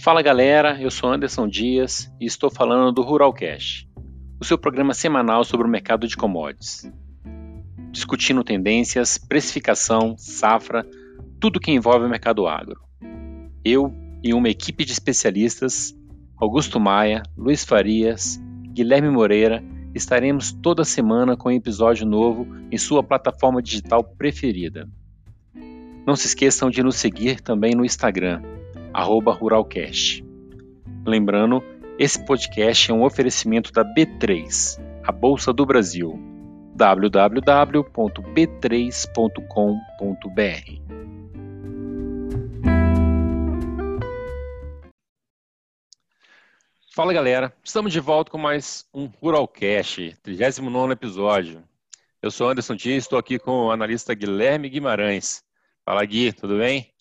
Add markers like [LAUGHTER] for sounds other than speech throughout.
Fala galera, eu sou Anderson Dias e estou falando do Ruralcast, o seu programa semanal sobre o mercado de commodities. Discutindo tendências, precificação, safra, tudo que envolve o mercado agro. Eu e uma equipe de especialistas, Augusto Maia, Luiz Farias, Guilherme Moreira, estaremos toda semana com um episódio novo em sua plataforma digital preferida. Não se esqueçam de nos seguir também no Instagram, ruralcast. Lembrando, esse podcast é um oferecimento da B3, a Bolsa do Brasil, www.b3.com.br. Fala galera, estamos de volta com mais um Ruralcast, 39 episódio. Eu sou Anderson Dias, estou aqui com o analista Guilherme Guimarães. Fala Gui, tudo bem?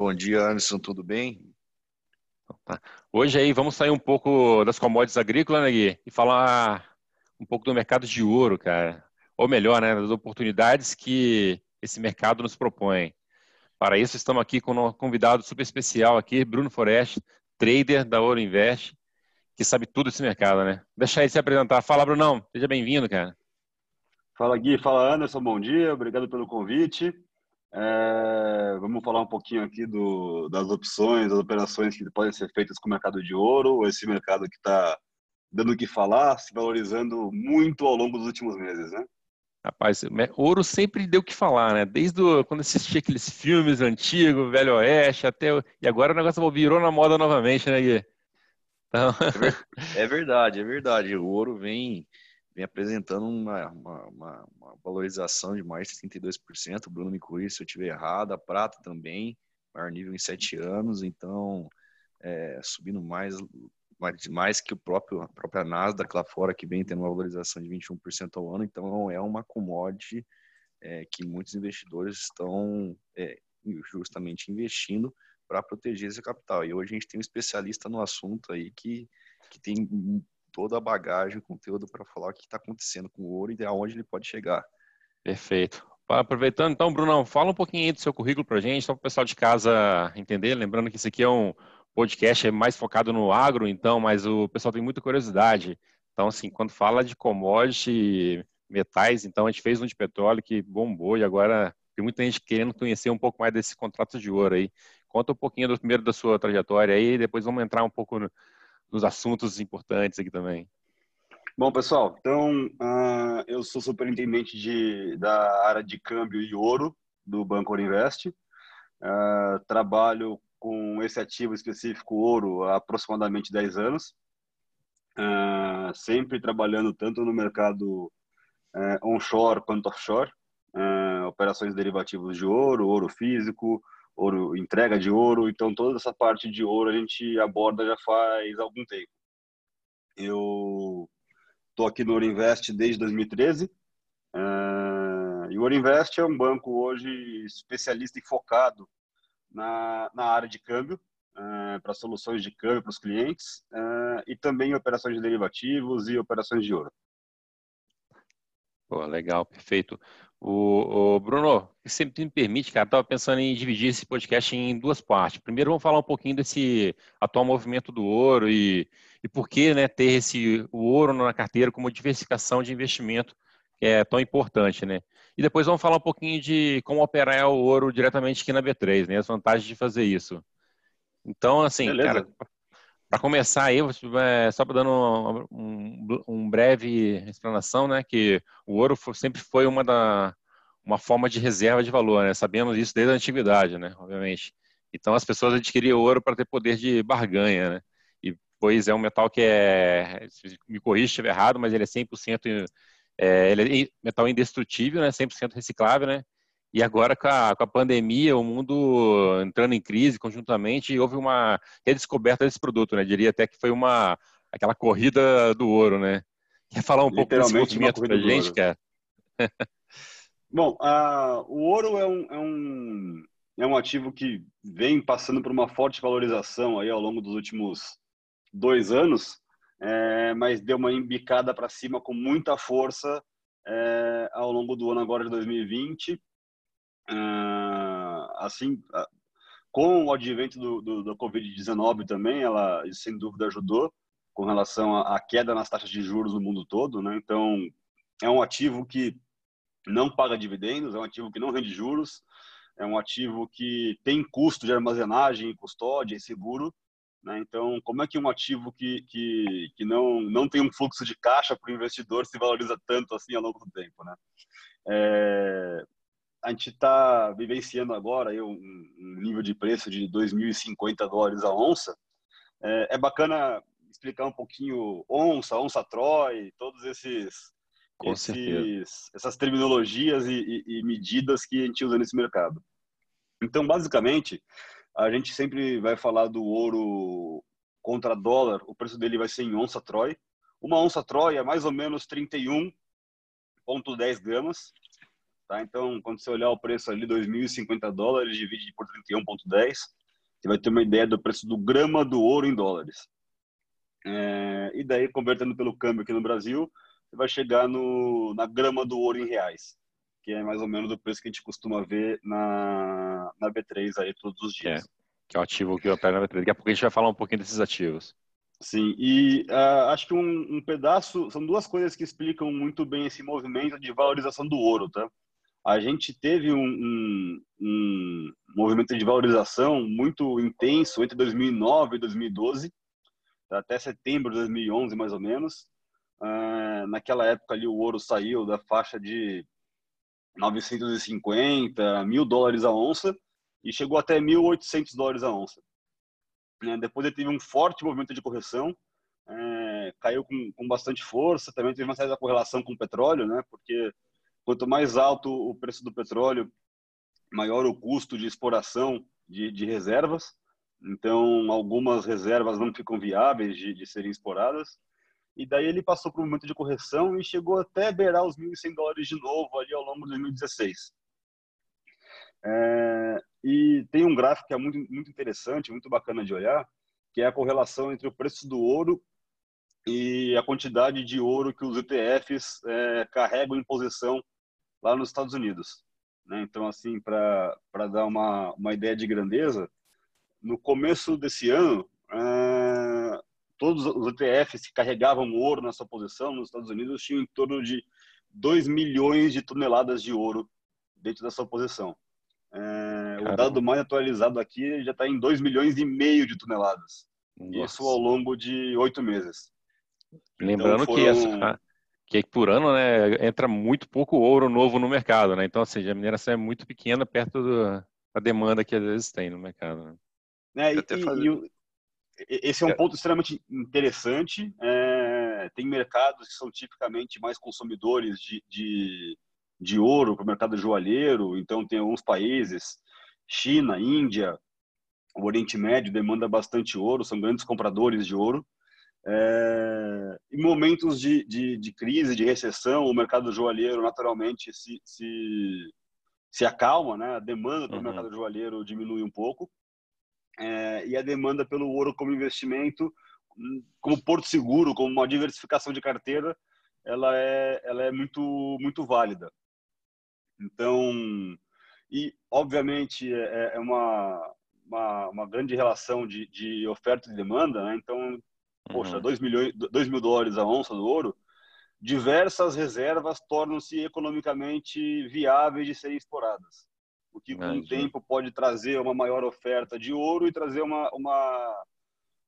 Bom dia, Anderson, tudo bem? Hoje aí vamos sair um pouco das commodities agrícolas, né, Gui? E falar um pouco do mercado de ouro, cara. Ou melhor, né, das oportunidades que esse mercado nos propõe. Para isso, estamos aqui com um convidado super especial aqui, Bruno Forest, trader da Ouro Invest, que sabe tudo desse mercado, né? Deixa ele se apresentar. Fala, Brunão. Seja bem-vindo, cara. Fala, Gui. Fala, Anderson. Bom dia. Obrigado pelo convite. É, vamos falar um pouquinho aqui do, das opções, das operações que podem ser feitas com o mercado de ouro, esse mercado que está dando o que falar, se valorizando muito ao longo dos últimos meses, né? Rapaz, ouro sempre deu o que falar, né? Desde o, quando assistia aqueles filmes antigos, Velho Oeste, até. E agora o negócio virou na moda novamente, né, Gui? Então... É [LAUGHS] verdade, é verdade. O ouro vem vem apresentando uma, uma, uma, uma valorização de mais de 32%. O Bruno me corrija se eu estiver errado. A prata também, maior nível em sete anos. Então, é, subindo mais, mais, mais que o próprio, a própria Nasdaq lá fora, que vem tendo uma valorização de 21% ao ano. Então, é uma commodity é, que muitos investidores estão é, justamente investindo para proteger esse capital. E hoje a gente tem um especialista no assunto aí que, que tem toda a bagagem, o conteúdo para falar o que está acontecendo com o ouro e aonde ele pode chegar. Perfeito. Aproveitando, então, Brunão, fala um pouquinho aí do seu currículo para a gente, só para o pessoal de casa entender. Lembrando que isso aqui é um podcast mais focado no agro, então, mas o pessoal tem muita curiosidade. Então, assim, quando fala de commodity, metais, então a gente fez um de petróleo que bombou e agora tem muita gente querendo conhecer um pouco mais desse contrato de ouro aí. Conta um pouquinho do primeiro da sua trajetória aí, depois vamos entrar um pouco no, nos assuntos importantes aqui também. Bom, pessoal, então uh, eu sou superintendente de, da área de câmbio e ouro do Banco Ouro Invest. Uh, trabalho com esse ativo específico, ouro, há aproximadamente 10 anos. Uh, sempre trabalhando tanto no mercado onshore quanto offshore, operações derivativos de ouro, ouro físico, ouro, entrega de ouro, então toda essa parte de ouro a gente aborda já faz algum tempo. Eu estou aqui no Ouro Invest desde 2013. Uh, eh, e o Ouro Invest é um banco hoje especialista e focado na, na área de câmbio, uh, para soluções de câmbio para os clientes, uh, e também operações de derivativos e operações de ouro. Pô, legal, perfeito. O, o Bruno, se me permite, cara, estava pensando em dividir esse podcast em duas partes. Primeiro, vamos falar um pouquinho desse atual movimento do ouro e, e por que né, ter esse, o ouro na carteira como diversificação de investimento que é tão importante, né? E depois vamos falar um pouquinho de como operar o ouro diretamente aqui na B3, né? As vantagens de fazer isso. Então, assim, Beleza. cara, para começar aí, é, só para dando um, um, breve explanação, né, que o ouro sempre foi uma da uma forma de reserva de valor, né? Sabemos isso desde a antiguidade, né? Obviamente. Então as pessoas adquiriam ouro para ter poder de barganha, né? E pois é um metal que é, me corrija se estiver errado, mas ele é 100% é, ele é metal indestrutível, né? 100% reciclável, né? E agora, com a, com a, pandemia, o mundo entrando em crise conjuntamente, houve uma redescoberta desse produto, né? Diria até que foi uma aquela corrida do ouro, né? Quer falar um pouco desse movimento para [LAUGHS] a gente, cara? Bom, o ouro é um, é, um, é um ativo que vem passando por uma forte valorização aí ao longo dos últimos dois anos, é, mas deu uma embicada para cima com muita força é, ao longo do ano agora de 2020 ah, assim, Com o advento do, do, do Covid-19 também, ela sem dúvida ajudou com relação à queda nas taxas de juros no mundo todo, né? Então, é um ativo que não paga dividendos, é um ativo que não rende juros, é um ativo que tem custo de armazenagem, custódia e seguro. Né? Então, como é que um ativo que, que, que não, não tem um fluxo de caixa para o investidor se valoriza tanto assim ao longo do tempo? Né? É, a gente está vivenciando agora aí, um, um, nível de preço de 2.050 dólares a onça. É, é bacana explicar um pouquinho onça, onça Troy, todos esses esses, essas terminologias e, e, e, medidas que a gente usa nesse mercado. Então, basicamente, a gente sempre vai falar do ouro contra dólar, o preço dele vai ser em onça Troy. Uma onça Troy é mais ou menos 31,10 gramas. Tá? Então, quando você olhar o preço ali, 2.050 dólares, divide por 31,10, você vai ter uma ideia do preço do grama do ouro em dólares. É, e daí, convertendo pelo câmbio aqui no Brasil, você vai chegar no, na grama do ouro em reais, que é mais ou menos o preço que a gente costuma ver na, na B3 aí todos os dias. É, que é o ativo que opera na B3. Daqui a pouco a gente vai falar um pouquinho desses ativos. Sim, e uh, acho que um, um, pedaço, são duas coisas que explicam muito bem esse movimento de valorização do ouro, tá? A gente teve um, um, um movimento de valorização muito intenso entre 2009 e 2012, até setembro de 2011, mais ou menos, Uh, naquela época ali o ouro saiu da faixa de 950, mil dólares a onça e chegou até 1.800 dólares a onça. Uh, depois ele teve um forte movimento de correção, uh, caiu com, com bastante força, também teve uma certa correlação com o petróleo, né? Porque quanto mais alto o preço do petróleo, maior o custo de exploração de, de reservas. Então, algumas reservas não ficam viáveis de, de serem exploradas. E daí ele passou por um momento de correção e chegou até beirar os 1.100 dólares de novo ali ao longo de 2016. É, e tem um gráfico que é muito, muito interessante, muito bacana de olhar, que é a correlação entre o preço do ouro e a quantidade de ouro que os ETFs é, carregam em posição lá nos Estados Unidos. Né? Então, assim, para dar uma, uma ideia de grandeza, no começo desse ano, é, todos os ETFs que carregavam ouro na sua posição nos Estados Unidos tinham em torno de 2 milhões de toneladas de ouro dentro da sua posição. É, o dado mais atualizado aqui já está em 2 milhões e meio de toneladas. Nossa. Isso ao longo de oito meses. Lembrando então, foram... que, essa, que por ano né, entra muito pouco ouro novo no mercado. Né? Então, assim, a mineração é muito pequena perto da demanda que às vezes tem no mercado. Né? É, e, e, esse é um é. ponto extremamente interessante. É, tem mercados que são tipicamente mais consumidores de, de, de ouro, para o mercado joalheiro. Então, tem alguns países, China, Índia, o Oriente Médio demanda bastante ouro, são grandes compradores de ouro. É, em momentos de, de, de, crise, de recessão, o mercado joalheiro naturalmente se, se, se acalma, né? a demanda do uhum. mercado joalheiro diminui um pouco é, e a demanda pelo ouro como investimento, como porto seguro, como uma diversificação de carteira, ela é, ela é muito, muito válida. Então, e obviamente é, é uma, uma, uma, grande relação de, de oferta e demanda, né? Então, poxa, 2 uhum. milhões, 2 mil dólares a onça do ouro, diversas reservas tornam-se economicamente viáveis de serem exploradas o que com o tempo pode trazer uma maior oferta de ouro e trazer uma, uma,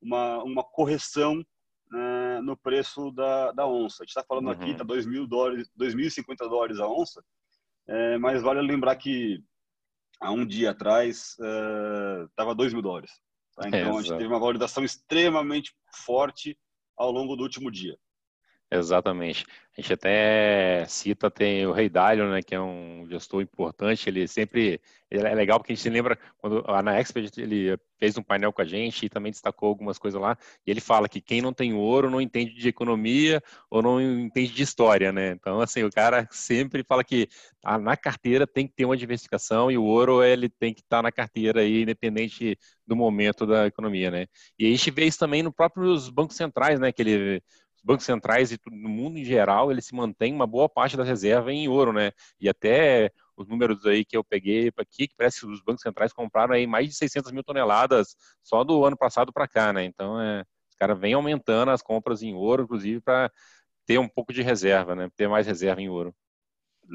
uma, uma correção né, no preço da, da onça. A gente está falando uhum. aqui, está 2 mil dólares, 2.050 dólares a onça, é, mas vale lembrar que há um dia atrás estava é, 2 mil dólares. Tá? Então é, a gente teve uma valorização extremamente forte ao longo do último dia. Exatamente. A gente até cita, tem o Rei Dalio, né, que é um gestor importante, ele sempre, ele é legal porque a gente lembra, quando na Expert ele fez um painel com a gente e também destacou algumas coisas lá, e ele fala que quem não tem ouro não entende de economia ou não entende de história, né, então assim, o cara sempre fala que ah, na carteira tem que ter uma diversificação e o ouro ele tem que estar tá na carteira aí, independente do momento da economia, né, e a gente vê isso também nos próprios bancos centrais, né, que ele bancos centrais e no mundo em geral, ele se mantém uma boa parte da reserva em ouro, né? E até os números aí que eu peguei aqui, que parece que os bancos centrais compraram aí mais de 600 mil toneladas só do ano passado para cá, né? Então, é, os caras vêm aumentando as compras em ouro, inclusive, para ter um pouco de reserva, né? Ter mais reserva em ouro.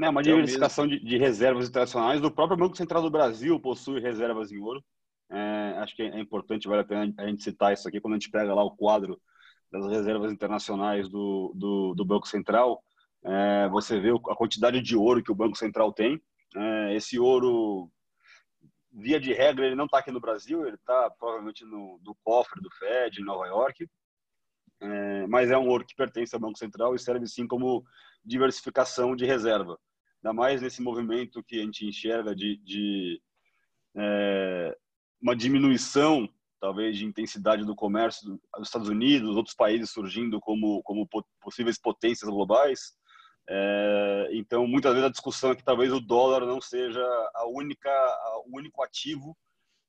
É uma diversificação de, de, reservas internacionais. O próprio Banco Central do Brasil possui reservas em ouro. É, acho que é importante, vale a pena a gente citar isso aqui quando a gente pega lá o quadro das reservas internacionais do, do, do Banco Central. É, você vê a quantidade de ouro que o Banco Central tem. É, esse ouro, via de regra, ele não está aqui no Brasil, ele está provavelmente no, no cofre do Fed, em Nova York. É, mas é um ouro que pertence ao Banco Central e serve sim como diversificação de reserva. Ainda mais nesse movimento que a gente enxerga de, de é, uma diminuição, talvez, de intensidade do comércio dos Estados Unidos, outros países surgindo como, como possíveis potências globais. É, então, muitas vezes a discussão é que talvez o dólar não seja a única, a, o único ativo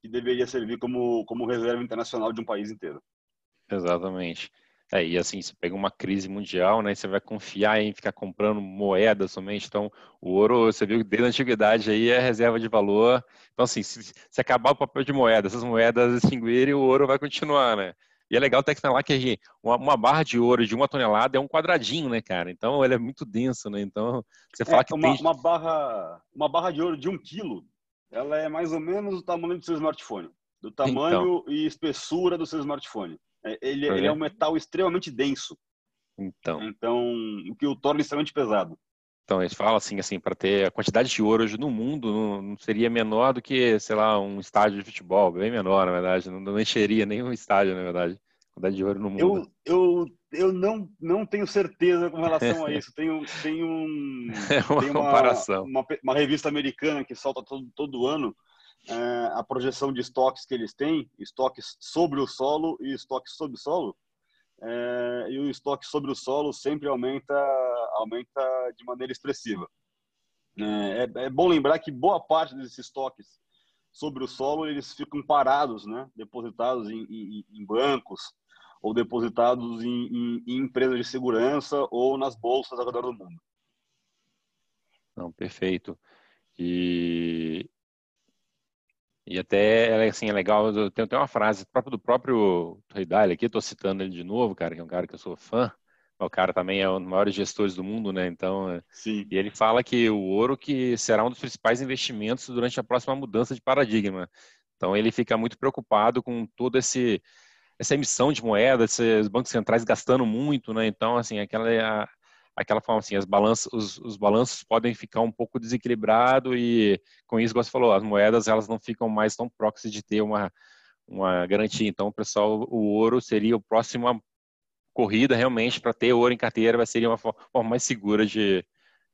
que deveria servir como, como reserva internacional de um país inteiro. Exatamente. É, e assim, você pega uma crise mundial, né? Você vai confiar em ficar comprando moeda somente. Então, o ouro, você viu que desde a antiguidade aí é reserva de valor. Então, assim, se, se acabar o papel de moeda, essas moedas extinguirem, o ouro vai continuar, né? E é legal até que lá que uma, uma, barra de ouro de uma tonelada é um quadradinho, né, cara? Então ele é muito denso, né? Então você fala é, que uma, tem... uma barra uma barra de ouro de um quilo, ela é mais ou menos o tamanho do seu smartphone, do tamanho então. e espessura do seu smartphone. É, ele, ele é um metal extremamente denso. Então. Então, o que o torna extremamente pesado. Então, eles falam assim, assim, para ter a quantidade de ouro hoje no mundo não, não, seria menor do que, sei lá, um estádio de futebol, bem menor, na verdade. Não, não encheria nenhum estádio, na verdade. A quantidade de ouro no mundo. Eu, eu, eu não, não tenho certeza com relação a [LAUGHS] isso. Tem, tem, um, é uma tem uma, comparação. Uma, uma, revista americana que solta todo, todo ano é, a projeção de estoques que eles têm, estoques sobre o solo e estoques sob o solo, é, e o estoque sobre o solo sempre aumenta, aumenta de maneira expressiva. É, é, é bom lembrar que boa parte desses estoques sobre o solo eles ficam parados, né, depositados em, em, em bancos ou depositados em, em, em empresas de segurança ou nas bolsas ao redor do mundo. Não, perfeito. E e até, assim, é legal, tem até uma frase própria do próprio Dalio aqui, estou citando ele de novo, cara, que é um cara que eu sou fã, o cara também é um dos maiores gestores do mundo, né? Então, é, Sim. e ele fala que o ouro que será um dos principais investimentos durante a próxima mudança de paradigma. Então, ele fica muito preocupado com todo esse essa emissão de moeda, esses bancos centrais gastando muito, né? Então, assim, aquela aquela forma assim, as balanças, os, os balanços podem ficar um pouco desequilibrados e com isso, como você falou, as moedas elas não ficam mais tão próximas de ter uma, uma garantia. Então, pessoal, o ouro seria o próximo corrida realmente para ter ouro em carteira, vai ser uma forma mais segura de,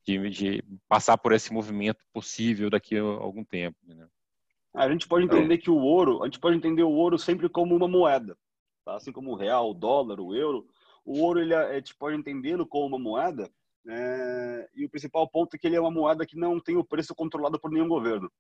de, de, passar por esse movimento possível daqui a algum tempo. Né? A gente pode entender que o ouro, a gente pode entender o ouro sempre como uma moeda, tá? assim como o real, o dólar, o euro, o ouro, ele, é, a gente pode entendê-lo como uma moeda, é, e o principal ponto é que ele é uma moeda que não tem o preço controlado por nenhum governo.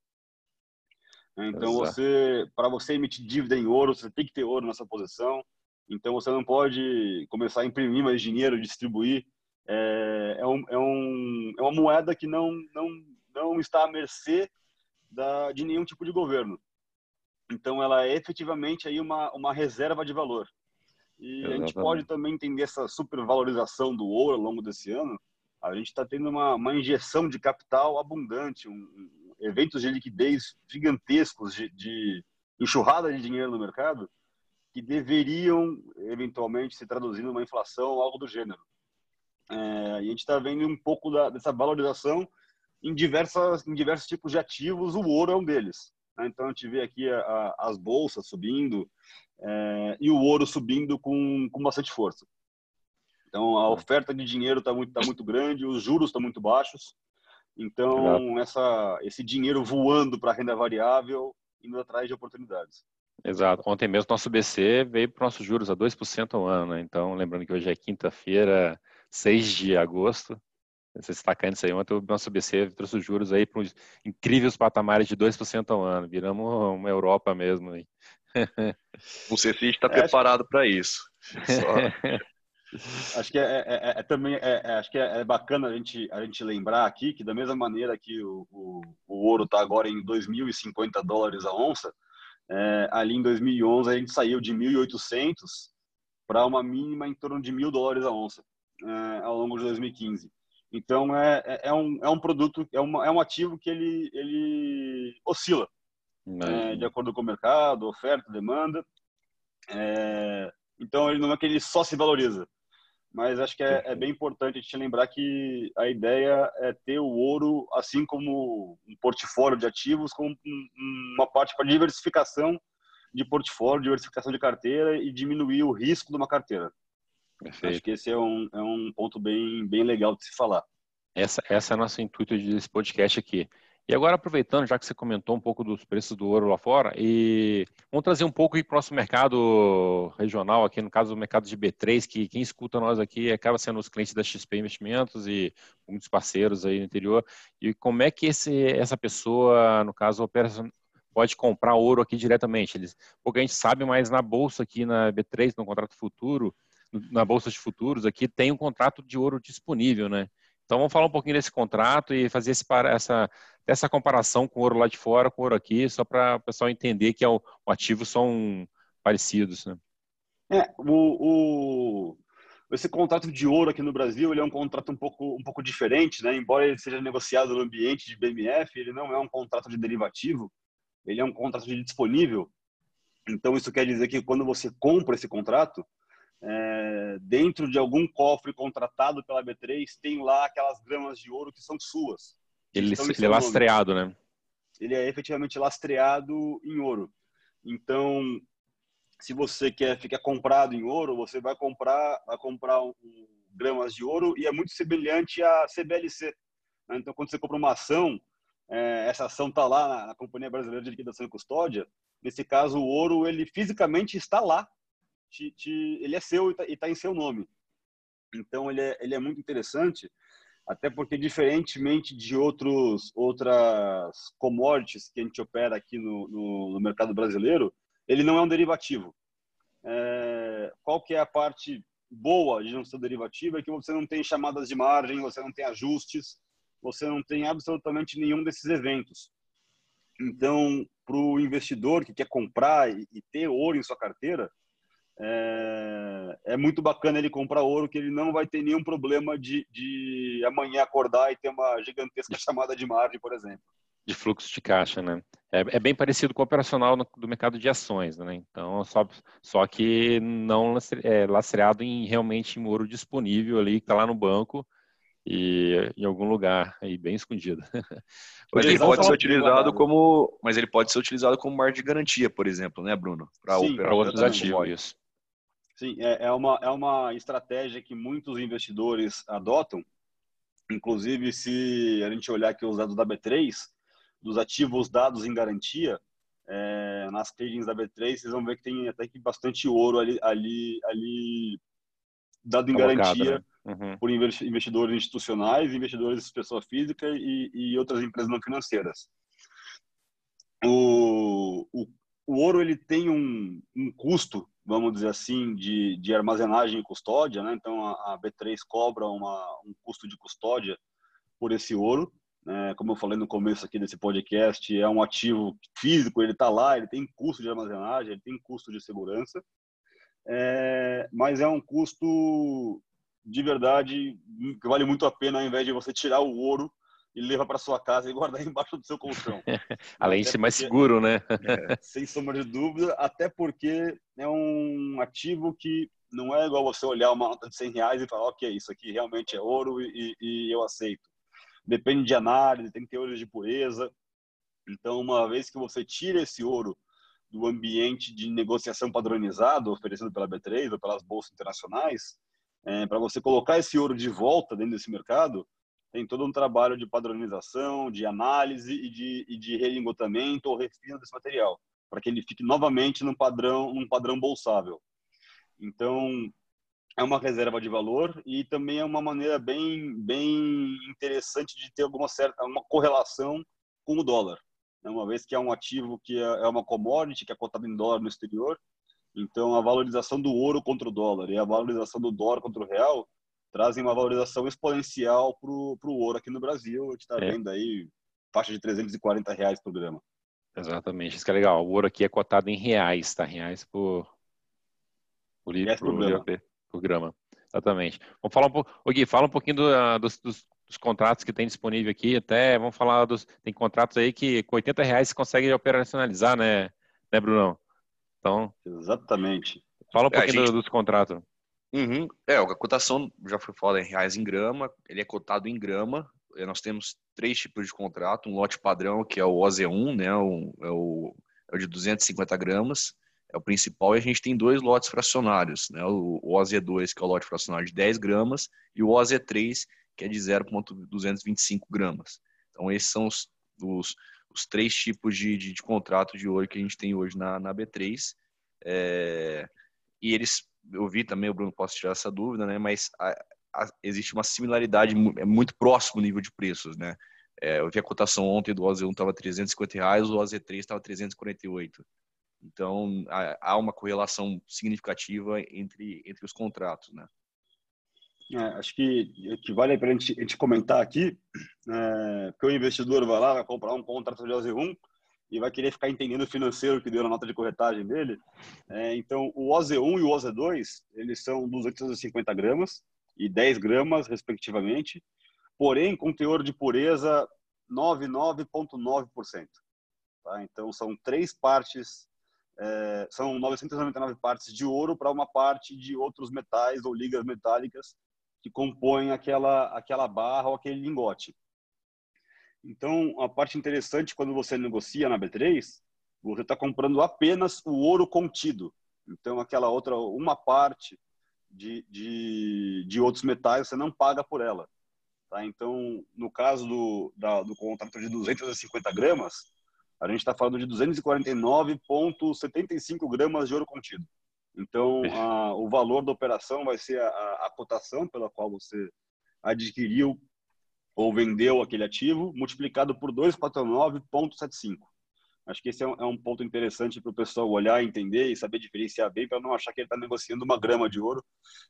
Então, você, para você emitir dívida em ouro, você tem que ter ouro nessa posição. Então, você não pode começar a imprimir mais dinheiro, distribuir. É, é, um, é, um, é uma moeda que não, não, não está à mercê da, de nenhum tipo de governo. Então, ela é efetivamente aí uma, uma reserva de valor. E Exatamente. a gente pode também entender essa supervalorização do ouro ao longo desse ano. A gente está tendo uma, uma, injeção de capital abundante, um, um, eventos de liquidez gigantescos, de, de enxurrada de dinheiro no mercado, que deveriam eventualmente se traduzir numa inflação ou algo do gênero. É, e a gente está vendo um pouco da, dessa valorização em, diversas, em diversos tipos de ativos, o ouro é um deles. Né? Então a gente vê aqui a, a, as bolsas subindo, é, e o ouro subindo com, com bastante força. Então, a oferta de dinheiro está muito, tá muito grande, os juros estão muito baixos. Então, essa, esse dinheiro voando para a renda variável, indo atrás de oportunidades. Exato. Ontem mesmo, nosso BC veio para nossos juros a 2% ao ano. Né? Então, lembrando que hoje é quinta-feira, 6 de agosto. Você está caindo isso aí. Ontem o nosso BC trouxe os juros aí para uns incríveis patamares de 2% ao ano. Viramos uma Europa mesmo. Aí. [LAUGHS] O CFI está é, preparado para isso. Só... [LAUGHS] acho que é, é, é, é também é, é, acho que é, bacana a gente a gente lembrar aqui que da mesma maneira que o, o, o ouro está agora em 2.050 dólares a onça, ali em 2011 a gente saiu de 1.800 para uma mínima em torno de mil dólares a onça ao longo de 2015. Então é, é, um, é um produto, é, uma, é um ativo que ele, ele oscila é, de acordo com o mercado, oferta, demanda. É, então ele não é que ele só se valoriza. Mas acho que é, é, bem importante a gente lembrar que a ideia é ter o ouro, assim como um portfólio de ativos, como uma parte para diversificação de portfólio, diversificação de carteira e diminuir o risco de uma carteira. Perfeito. Acho que esse é um, é um ponto bem, bem legal de se falar. Essa, essa é a nossa intuito desse podcast aqui. E agora, aproveitando, já que você comentou um pouco dos preços do ouro lá fora, e vamos trazer um pouco para o nosso mercado regional, aqui no caso do mercado de B3, que quem escuta nós aqui acaba sendo os clientes da XP Investimentos e muitos parceiros aí no interior. E como é que esse, essa pessoa, no caso, pode comprar ouro aqui diretamente? Eles, porque a gente sabe, mas na bolsa aqui na B3, no contrato futuro, na bolsa de futuros aqui, tem um contrato de ouro disponível, né? Então vamos falar um pouquinho desse contrato e fazer esse, essa, essa comparação com o ouro lá de fora, com o ouro aqui, só para o pessoal entender que é o, o ativo são parecidos. Né? É, o, o, esse contrato de ouro aqui no Brasil ele é um contrato um pouco, um pouco diferente, né? embora ele seja negociado no ambiente de BMF, ele não é um contrato de derivativo, ele é um contrato de disponível. Então isso quer dizer que quando você compra esse contrato, é, dentro de algum cofre contratado pela B3, tem lá aquelas gramas de ouro que são suas. Ele, ele é lastreado, né? Ele é efetivamente lastreado em ouro. Então, se você quer ficar comprado em ouro, você vai comprar, vai comprar um, um, gramas de ouro e é muito semelhante à CBLC. Né? Então, quando você compra uma ação, é, essa ação está lá na, na Companhia Brasileira de Liquidação e Custódia. Nesse caso, o ouro ele fisicamente está lá te, te, ele é seu e está tá em seu nome. Então ele é, ele é muito interessante, até porque diferentemente de outros outras commodities que a gente opera aqui no, no, no mercado brasileiro, ele não é um derivativo. É, qual que é a parte boa de não ser derivativo? É que você não tem chamadas de margem, você não tem ajustes, você não tem absolutamente nenhum desses eventos. Então, para o investidor que quer comprar e, e ter ouro em sua carteira, é, é, muito bacana ele comprar ouro, que ele não vai ter nenhum problema de, de amanhã acordar e ter uma gigantesca chamada de margem, por exemplo. De fluxo de caixa, né? É, é bem parecido com o operacional no, do mercado de ações, né? Então, só, só que não é, lastreado em realmente em ouro disponível ali, que está lá no banco e em algum lugar aí bem escondido. [LAUGHS] Mas ele pode ser utilizado como, mas ele pode ser utilizado como margem de garantia, por exemplo, né, Bruno? Para outros ativos. Sim, é, é, uma, é uma estratégia que muitos investidores adotam. Inclusive, se a gente olhar aqui os dados da B3, dos ativos dados em garantia, é, nas tradings da B3, vocês vão ver que tem até que bastante ouro ali, ali, ali dado em garantia né? uhum. por investidores institucionais, investidores de pessoa física e, e outras empresas não financeiras. O, o, o ouro ele tem um, um custo vamos dizer assim, de, de armazenagem e custódia, né? Então a, a B3 cobra uma, um custo de custódia por esse ouro. Né? Como eu falei no começo aqui desse podcast, é um ativo físico, ele está lá, ele tem custo de armazenagem, ele tem custo de segurança, é, mas é um custo de verdade que vale muito a pena ao invés de você tirar o ouro e leva para sua casa e guardar [LAUGHS] embaixo do seu colchão. [LAUGHS] Além de ser mais seguro, né? [LAUGHS] é, sem sombra de dúvida, até porque é um ativo que não é igual você olhar uma nota de 100 reais e falar, ok, isso aqui realmente é ouro e, e eu aceito. Depende de análise, tem teorias de pureza. Então, uma vez que você tira esse ouro do ambiente de negociação padronizado oferecido pela B3 ou pelas bolsas internacionais, é, para você colocar esse ouro de volta dentro desse mercado, tem todo um trabalho de padronização, de análise e de, e de relingotamento ou refino desse material, para que ele fique novamente num padrão, num padrão bolsável. Então, é uma reserva de valor e também é uma maneira bem, bem interessante de ter alguma certa uma correlação com o dólar. Né? Uma vez que é um ativo que é, é uma commodity, que é cotado em dólar no exterior, Então, a valorização do ouro contra o dólar e a valorização do dólar contra o real trazem uma valorização exponencial para o ouro aqui no Brasil. A gente está é. vendo aí faixa de 340 reais por grama. Exatamente, isso que é legal. O ouro aqui é cotado em reais, tá? Reais por, por, por, por, grama. por grama. Exatamente. Vamos falar um pouco. Gui, fala um pouquinho do, uh, dos, dos, dos, contratos que tem disponível aqui. Até vamos falar dos. Tem contratos aí que com 80 reais você consegue operacionalizar, né, né, Brunão? Então. Exatamente. Fala um pouquinho gente... dos contratos. Uhum. É, a cotação já foi falada em reais em grama, ele é cotado em grama. Nós temos três tipos de contrato: um lote padrão, que é o OZ1, né, é, o, é o de 250 gramas, é o principal, e a gente tem dois lotes fracionários, né? O, o OZ2, que é o lote fracionário de 10 gramas, e o OZ3, que é de 0,225 gramas. Então, esses são os, os, os três tipos de, de, de, contrato de ouro que a gente tem hoje na, na B3. É, e eles, eu vi também, o Bruno posso tirar essa dúvida, né? Mas a, a, existe uma similaridade é muito próximo nível de preços, né? É, eu vi a cotação ontem do OZ1 estava 350 reais, o OZ3 estava 348. Então, há uma correlação significativa entre, entre os contratos, né? É, acho que, que vale para a a gente comentar aqui, é, que o investidor vai lá, vai comprar um contrato de OZ1 e vai querer ficar entendendo o financeiro que deu na nota de corretagem dele. É, então, o OZ1 e o OZ2, eles são 250 gramas e 10 gramas, respectivamente, porém com teor de pureza 99,9%. Tá? Então, são três partes é, são 999 partes de ouro para uma parte de outros metais ou ligas metálicas que compõem aquela, aquela barra ou aquele lingote. Então, a parte interessante quando você negocia na B3, você está comprando apenas o ouro contido. Então, aquela outra, uma parte de, de, de outros metais, você não paga por ela. Tá? Então, no caso do, da, do contrato de 250 gramas, a gente está falando de 249,75 gramas de ouro contido. Então, a, o valor da operação vai ser a, a, cotação pela qual você adquiriu ou vendeu aquele ativo, multiplicado por 249,75. Acho que esse é um, é ponto interessante para o pessoal olhar, entender e saber diferenciar bem, para não achar que ele está negociando uma grama de ouro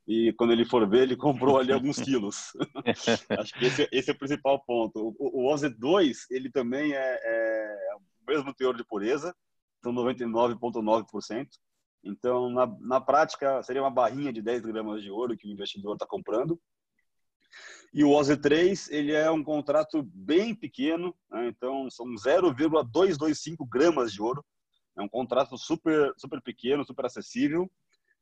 e quando ele for ver, ele [LAUGHS] comprou ali alguns quilos. [LAUGHS] Acho que esse, esse, é o principal ponto. O, o OZ2, ele também é, é mesmo teor de pureza, são 99,9%. Então, na, na prática, seria uma barrinha de 10 gramas de ouro que o investidor está comprando. E o OZ3, ele é um contrato bem pequeno, né? então são 0,225 gramas de ouro. É um contrato super, super pequeno, super acessível.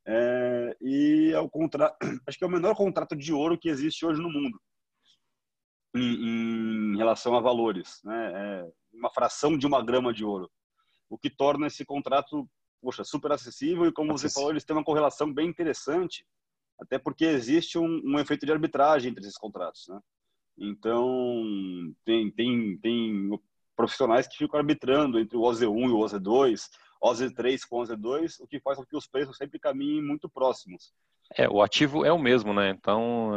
É, e é o contrato, [CLEARS THROAT] acho que é o menor contrato de ouro que existe hoje no mundo em, em relação a valores. Né? É, uma fração de uma grama de ouro, o que torna esse contrato, poxa, super acessível e como você falou, eles têm uma correlação bem interessante, até porque existe um, um efeito de arbitragem entre esses contratos, né? Então, tem, tem, tem profissionais que ficam arbitrando entre o OZ1 e o OZ2, OZ3 com o OZ2, o que faz com que os preços sempre caminhem muito próximos. É, o ativo é o mesmo, né? Então,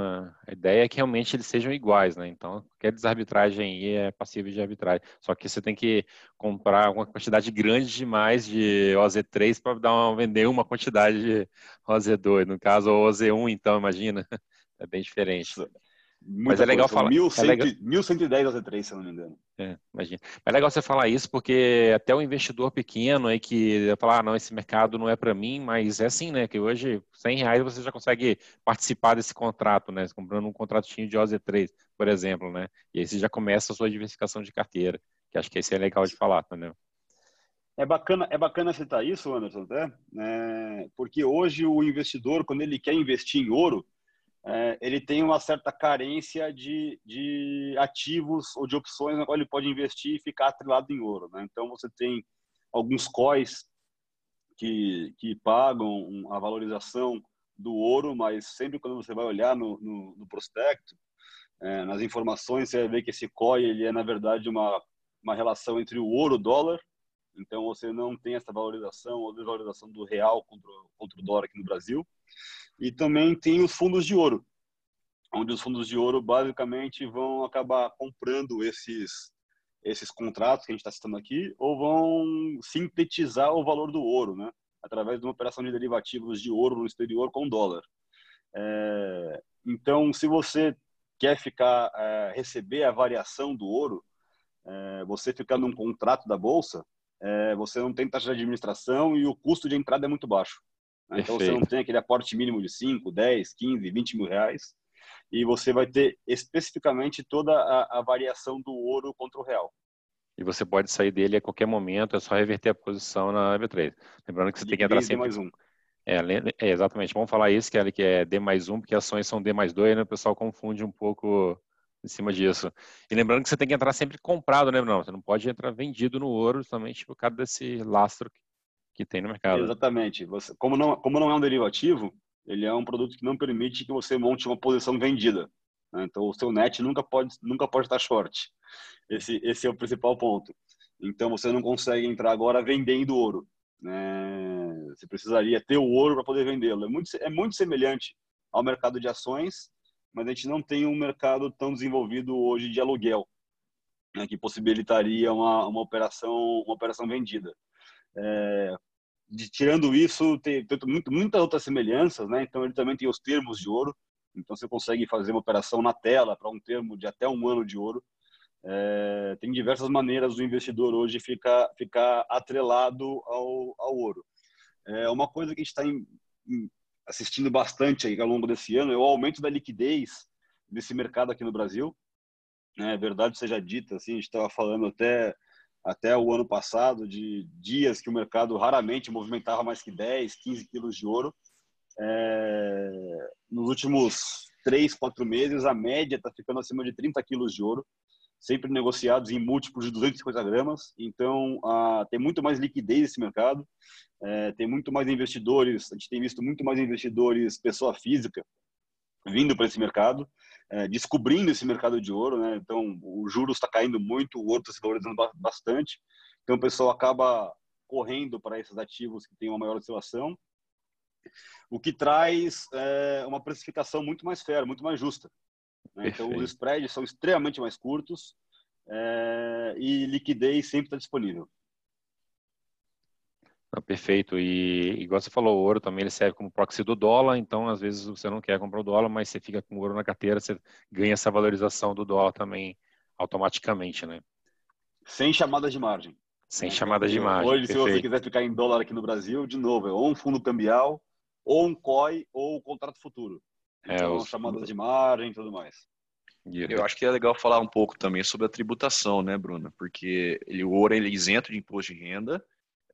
a ideia é que realmente eles sejam iguais, né? Então, qualquer desarbitragem aí é passível de arbitragem. Só que você tem que comprar uma quantidade grande demais de OZ3 para dar uma, vender uma quantidade de OZ2. No caso, o OZ1, então, imagina. [LAUGHS] É bem diferente. Mas é legal falar. 1100, é legal... 1110 ao Z3, se eu não me engano. É, imagina. é legal você falar isso porque até o investidor pequeno aí que falar, ah, não, esse mercado não é para mim, mas é assim, né? Que hoje 100 reais você já consegue participar desse contrato, né? Comprando um contratinho de OZ3, por exemplo, né? E aí você já começa a sua diversificação de carteira, que acho que esse é legal de falar, entendeu? É bacana, é bacana citar isso, Anderson, até, né? porque hoje o investidor, quando ele quer investir em ouro, é, ele tem uma certa carência de, de ativos ou de opções na qual ele pode investir e ficar atrelado em ouro. Né? Então, você tem alguns COIs que, que pagam a valorização do ouro, mas sempre quando você vai olhar no, no, no prospecto, é, nas informações, você vai ver que esse COI ele é, na verdade, uma, uma relação entre o ouro e o dólar. Então, você não tem essa valorização ou desvalorização do real contra, contra o dólar aqui no Brasil. E também tem os fundos de ouro, onde os fundos de ouro basicamente vão acabar comprando esses esses contratos que a gente está citando aqui, ou vão sintetizar o valor do ouro, né? através de uma operação de derivativos de ouro no exterior com dólar. É, então, se você quer ficar é, receber a variação do ouro, é, você ficar num contrato da bolsa, é, você não tem taxa de administração e o custo de entrada é muito baixo. Né? Então você não tem aquele aporte mínimo de 5, 10, 15, 20 mil reais e você vai ter especificamente toda a, a variação do ouro contra o real. E você pode sair dele a qualquer momento, é só reverter a posição na B3. Lembrando que você tem que entrar sempre... mais um. É, é, exatamente. Vamos falar isso, que é, que é D mais um, porque ações são D mais dois, né? O pessoal confunde um pouco em cima disso. E lembrando que você tem que entrar sempre comprado, né, não? Você não pode entrar vendido no ouro, justamente por causa desse lastro que tem no mercado. Exatamente. Você, como, não, como não é um derivativo, ele é um produto que não permite que você monte uma posição vendida. Né? Então, o seu net nunca pode, nunca pode estar short. Esse, esse é o principal ponto. Então, você não consegue entrar agora vendendo ouro. Né? Você precisaria ter o ouro para poder vendê-lo. É muito, é muito semelhante ao mercado de ações, mas a gente não tem um mercado tão desenvolvido hoje de aluguel, né? que possibilitaria uma, uma, operação, uma operação vendida. É, de, tirando isso, tem, tem muito, muitas outras semelhanças, né? Então ele também tem os termos de ouro. Então você consegue fazer uma operação na tela para um termo de até um ano de ouro. É, tem diversas maneiras do investidor hoje ficar ficar atrelado ao, ao ouro. É uma coisa que a gente está assistindo bastante aí ao longo desse ano é o aumento da liquidez desse mercado aqui no Brasil. É verdade seja dita, assim, a gente estava falando até até o ano passado, de dias que o mercado raramente movimentava mais que 10, 15 quilos de ouro. É, nos últimos três, quatro meses, a média está ficando acima de 30 quilos de ouro, sempre negociados em múltiplos de 250 gramas. Então, tem muito mais liquidez nesse mercado, é, tem muito mais investidores, a gente tem visto muito mais investidores, pessoa física, vindo para esse mercado é, descobrindo esse mercado de ouro, né? Então, o juros está caindo muito, o ouro está se valorizando bastante. Então, o pessoal acaba correndo para esses ativos que têm uma maior oscilação, o que traz é, uma precificação muito mais fair, muito mais justa. Né? Então, os spreads são extremamente mais curtos é, e liquidez sempre está disponível. Perfeito. E igual você falou, o ouro também ele serve como proxy do dólar, então às vezes você não quer comprar o dólar, mas você fica com o ouro na carteira, você ganha essa valorização do dólar também automaticamente, né? Sem chamadas de margem. Sem chamadas de margem. Hoje, Perfeito. se você quiser ficar em dólar aqui no Brasil, de novo, é ou um fundo cambial, ou um COI, ou um contrato futuro. É, então, é, os... chamadas de margem e tudo mais. Eu acho que é legal falar um pouco também sobre a tributação, né, Bruna? Porque ele, o ouro ele é isento de imposto de renda,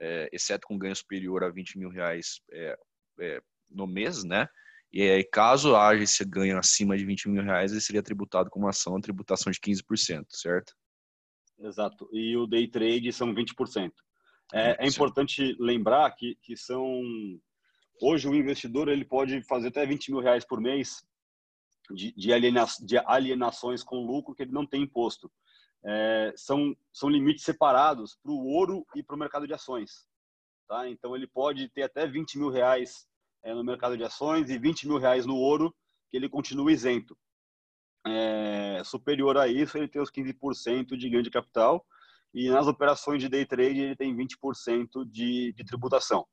é, exceto com ganho superior a 20 mil reais é, é, no mês, né? E aí, caso haja esse ganho acima de 20 mil reais, ele seria tributado com uma ação, a tributação de 15%, certo? Exato. E o day trade são 20%. É, é importante lembrar que, que são. Hoje, o investidor ele pode fazer até 20 mil reais por mês de, de, aliena, de alienações com lucro que ele não tem imposto é, são, são limites separados para o ouro e para o mercado de ações. Tá? Então, ele pode ter até 20 mil reais é, no mercado de ações e 20 mil reais no ouro, que ele continua isento. É, superior a isso, ele tem os 15% de ganho de capital e nas operações de day trade ele tem 20% de, de tributação.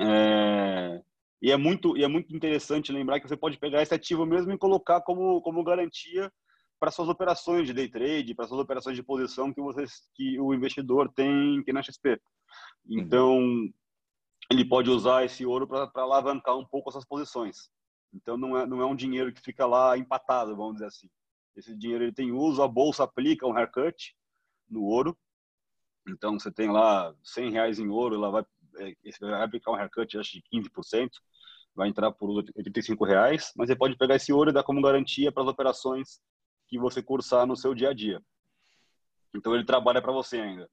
É, e, é muito, e é muito interessante lembrar que você pode pegar esse ativo mesmo e colocar como, como garantia para suas operações de day trade, para suas operações de posição que vocês que o investidor tem, tem na XP. Então, ele pode usar esse ouro para alavancar um pouco essas posições. Então, não é, não é um dinheiro que fica lá empatado, vamos dizer assim. Esse dinheiro ele tem uso, a bolsa aplica um haircut no ouro. Então, você tem lá 100 reais em ouro, ela vai, é, vai aplicar um haircut, acho, de 15%, vai entrar por 85 reais, mas você pode pegar esse ouro e dar como garantia para as operações que você cursar no seu dia a dia. Então ele trabalha para você ainda.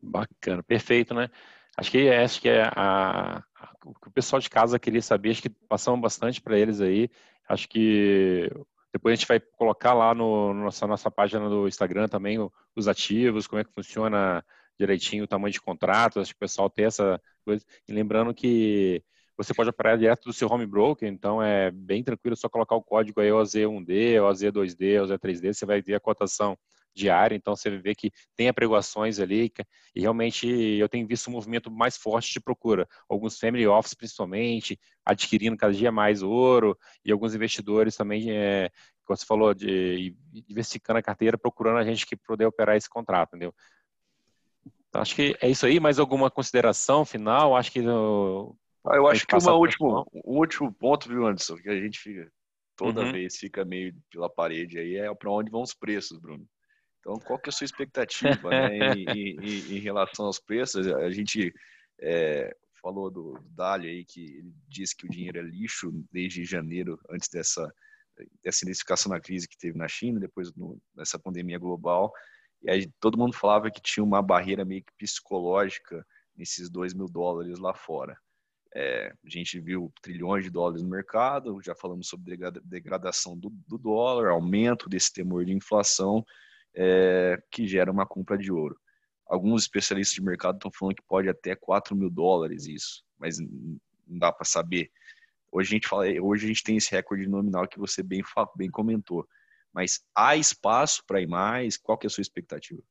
Bacana, perfeito, né? Acho que é, acho que é a, a, o que o pessoal de casa queria saber, acho que passamos bastante para eles aí. Acho que depois a gente vai colocar lá no, no nossa, nossa página do Instagram também os ativos, como é que funciona direitinho o tamanho de contratos, acho que o pessoal tem essa coisa. E lembrando que você pode operar direto do seu home broker, então é bem tranquilo, só colocar o código aí OZ1D, OZ2D, OZ3D, você vai ver a cotação diária, então você vê que tem apregoações ali, e realmente eu tenho visto um movimento mais forte de procura. Alguns family office, principalmente, adquirindo cada dia mais ouro, e alguns investidores também, é, como você falou, de diversificando a carteira, procurando a gente que poder operar esse contrato, entendeu? Então, acho que é isso aí. Mais alguma consideração final? Acho que. Eu, ah, eu acho que uma último, um último ponto, viu, Anderson, que a gente fica, toda uhum. vez fica meio pela parede aí, é para onde vão os preços, Bruno. Então, qual que é a sua expectativa né, em, [LAUGHS] em, em, relação aos preços? A gente é, falou do, do Dali aí, que ele disse que o dinheiro é lixo desde janeiro, antes dessa, dessa identificação na crise que teve na China, depois no, dessa pandemia global. E aí todo mundo falava que tinha uma barreira meio que psicológica nesses 2 mil dólares lá fora. É, a gente viu trilhões de dólares no mercado, já falamos sobre degradação do, do dólar, aumento desse temor de inflação, é, que gera uma compra de ouro. Alguns especialistas de mercado estão falando que pode até 4 mil dólares isso, mas não dá para saber. Hoje a gente fala, hoje a gente tem esse recorde nominal que você bem, bem comentou. Mas há espaço para ir mais? Qual que é a sua expectativa?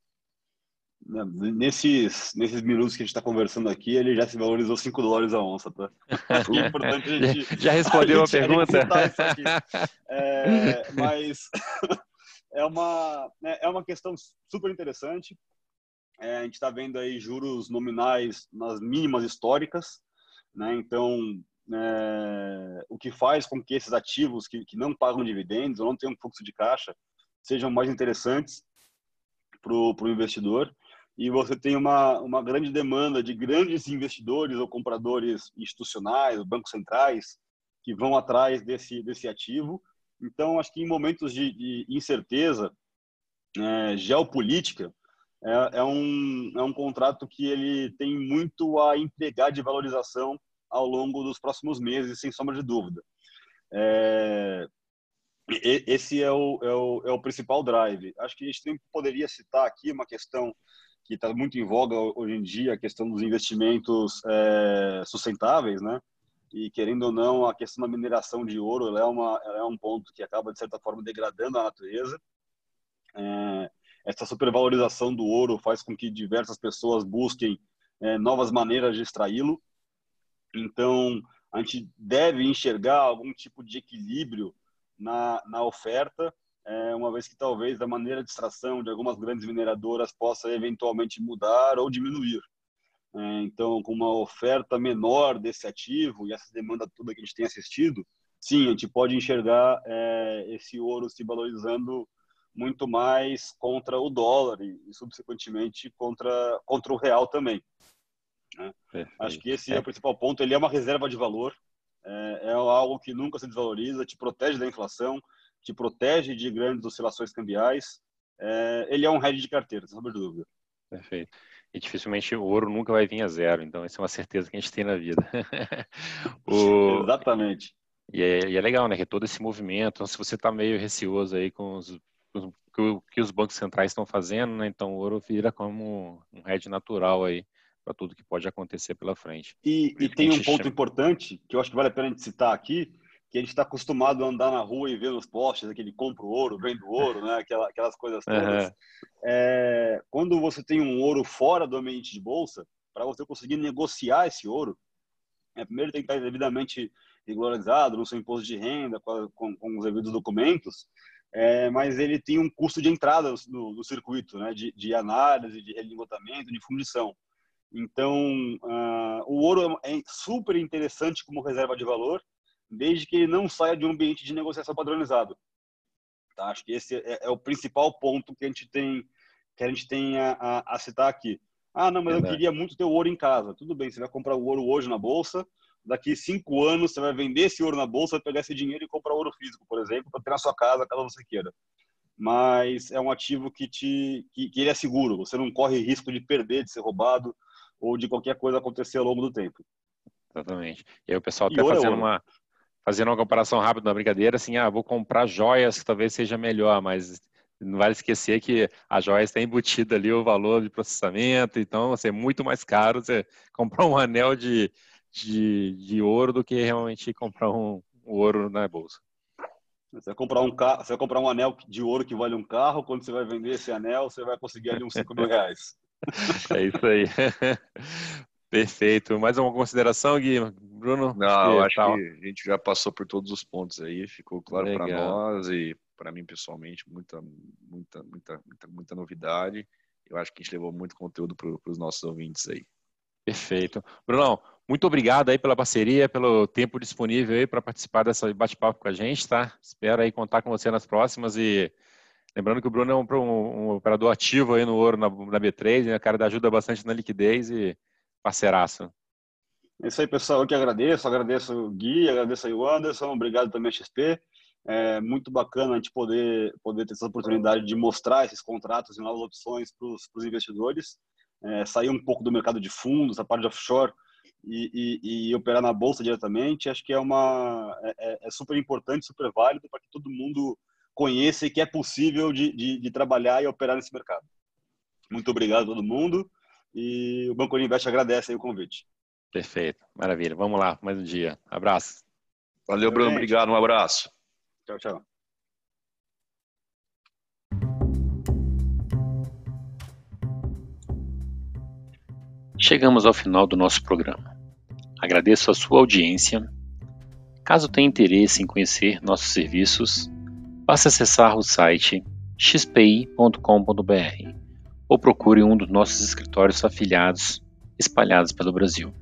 Nesses, nesses minutos que a gente está conversando aqui, ele já se valorizou 5 dólares a onça, tá? [LAUGHS] É importante a gente, já respondeu a, a pergunta? [LAUGHS] É, mas [LAUGHS] é uma, né, é uma questão super interessante. É, a gente está vendo aí juros nominais nas mínimas históricas, né? Então, é, o que faz com que esses ativos que, que não pagam dividendos ou não têm um fluxo de caixa sejam mais interessantes para o investidor. E você tem uma, uma grande demanda de grandes investidores ou compradores institucionais, bancos centrais, que vão atrás desse, desse ativo. Então, acho que em momentos de, de incerteza é, geopolítica, é, é, um, é um contrato que ele tem muito a empregar de valorização ao longo dos próximos meses, sem sombra de dúvida. É, esse é o, é, o, é o principal drive. Acho que a gente poderia citar aqui uma questão que está muito em voga hoje em dia, a questão dos investimentos é, sustentáveis, né? E querendo ou não, a questão da mineração de ouro ela é, uma, ela é um ponto que acaba, de certa forma, degradando a natureza. É, essa supervalorização do ouro faz com que diversas pessoas busquem é, novas maneiras de extraí-lo. Então, a gente deve enxergar algum tipo de equilíbrio na, na oferta, é, uma vez que talvez a maneira de extração de algumas grandes mineradoras possa eventualmente mudar ou diminuir. É, então, com uma oferta menor desse ativo e essa demanda toda que a gente tem assistido, sim, a gente pode enxergar é, esse ouro se valorizando muito mais contra o dólar e, e subsequentemente contra, contra o real também. Né? Acho que esse é. é. o principal ponto. Ele é uma reserva de valor, é, é, algo que nunca se desvaloriza, te protege da inflação, te protege de grandes oscilações cambiais. É, ele é um hedge de carteira, sem dúvida. Perfeito. E dificilmente o ouro nunca vai vir a zero, então essa é uma certeza que a gente tem na vida. [LAUGHS] o... Exatamente. E é, e é, legal, né? Que todo esse movimento, então, se você está meio receoso aí com os, com o que os bancos centrais estão fazendo, né? Então o ouro vira como um hedge natural aí para tudo que pode acontecer pela frente. E, e tem um ponto chama... importante que eu acho que vale a pena a gente citar aqui, que a gente está acostumado a andar na rua e ver nos postes aquele compra ouro, vende ouro, né? Aquela, aquelas coisas todas. Uhum. É, quando você tem um ouro fora do ambiente de bolsa, para você conseguir negociar esse ouro, é, primeiro tem que estar devidamente regularizado no seu imposto de renda, com, com, com os devidos documentos, é, mas ele tem um custo de entrada no, no circuito, né? De, de análise, de relingotamento, de fundição. Então, uh, o ouro é super interessante como reserva de valor, desde que ele não saia de um ambiente de negociação padronizado. Tá? Acho que esse é, é, o principal ponto que a gente tem que a gente tem a, a, a citar aqui. Ah, não, mas eu queria muito ter o ouro em casa. Tudo bem, você vai comprar o ouro hoje na bolsa, daqui cinco anos você vai vender esse ouro na bolsa, pegar esse dinheiro e comprar ouro físico, por exemplo, para ter na sua casa, caso você queira. Mas é um ativo que te que, que ele é seguro. Você não corre risco de perder, de ser roubado, ou de qualquer coisa acontecer ao longo do tempo. Exatamente. E aí o pessoal até fazendo uma fazendo uma comparação rápida na brincadeira, assim, ah, vou comprar joias que talvez seja melhor, mas não vale esquecer que a joia está embutida ali o valor de processamento, então assim, é muito mais caro você [LAUGHS] comprar um anel de, de, de ouro do que realmente comprar um, um ouro na bolsa. Você vai comprar um carro, você vai comprar um anel de ouro que vale um carro, quando você vai vender esse anel, você vai conseguir ali uns 5 mil reais. [LAUGHS] É isso aí. Perfeito. Mais uma consideração, Gui? Bruno? Não, acho que a gente já passou por todos os pontos aí, ficou claro para nós e para mim pessoalmente, muita, muita, muita, muita, muita novidade. Eu acho que a gente levou muito conteúdo para os nossos ouvintes aí. Perfeito. Brunão, muito obrigado aí pela parceria, pelo tempo disponível aí para participar dessa bate-papo com a gente, tá? Espero aí contar com você nas próximas e lembrando que o Bruno é um, um, um operador ativo aí no ouro na, na B3, né? O cara ajuda bastante na liquidez e parceiraço. É isso aí, pessoal. Eu que agradeço. Agradeço o Gui, agradeço aí o Anderson. Obrigado também a XP. É muito bacana a gente poder, poder ter essa oportunidade de mostrar esses contratos e novas opções para os investidores. É, sair um pouco do mercado de fundos, a parte de offshore e, e, e operar na bolsa diretamente. Acho que é, uma, é, é, é super importante, super válido para que todo mundo conheça e que é possível de, de, de trabalhar e operar nesse mercado. Muito obrigado a todo mundo. E o Banco Invest agradece o convite. Perfeito, maravilha. Vamos lá, mais um dia. Abraço. Valeu, Bruno. Obrigado, um abraço. Tchau, tchau. Chegamos ao final do nosso programa. Agradeço a sua audiência. Caso tenha interesse em conhecer nossos serviços, basta acessar o site xpi.com.br ou procure um dos nossos escritórios afiliados espalhados pelo Brasil.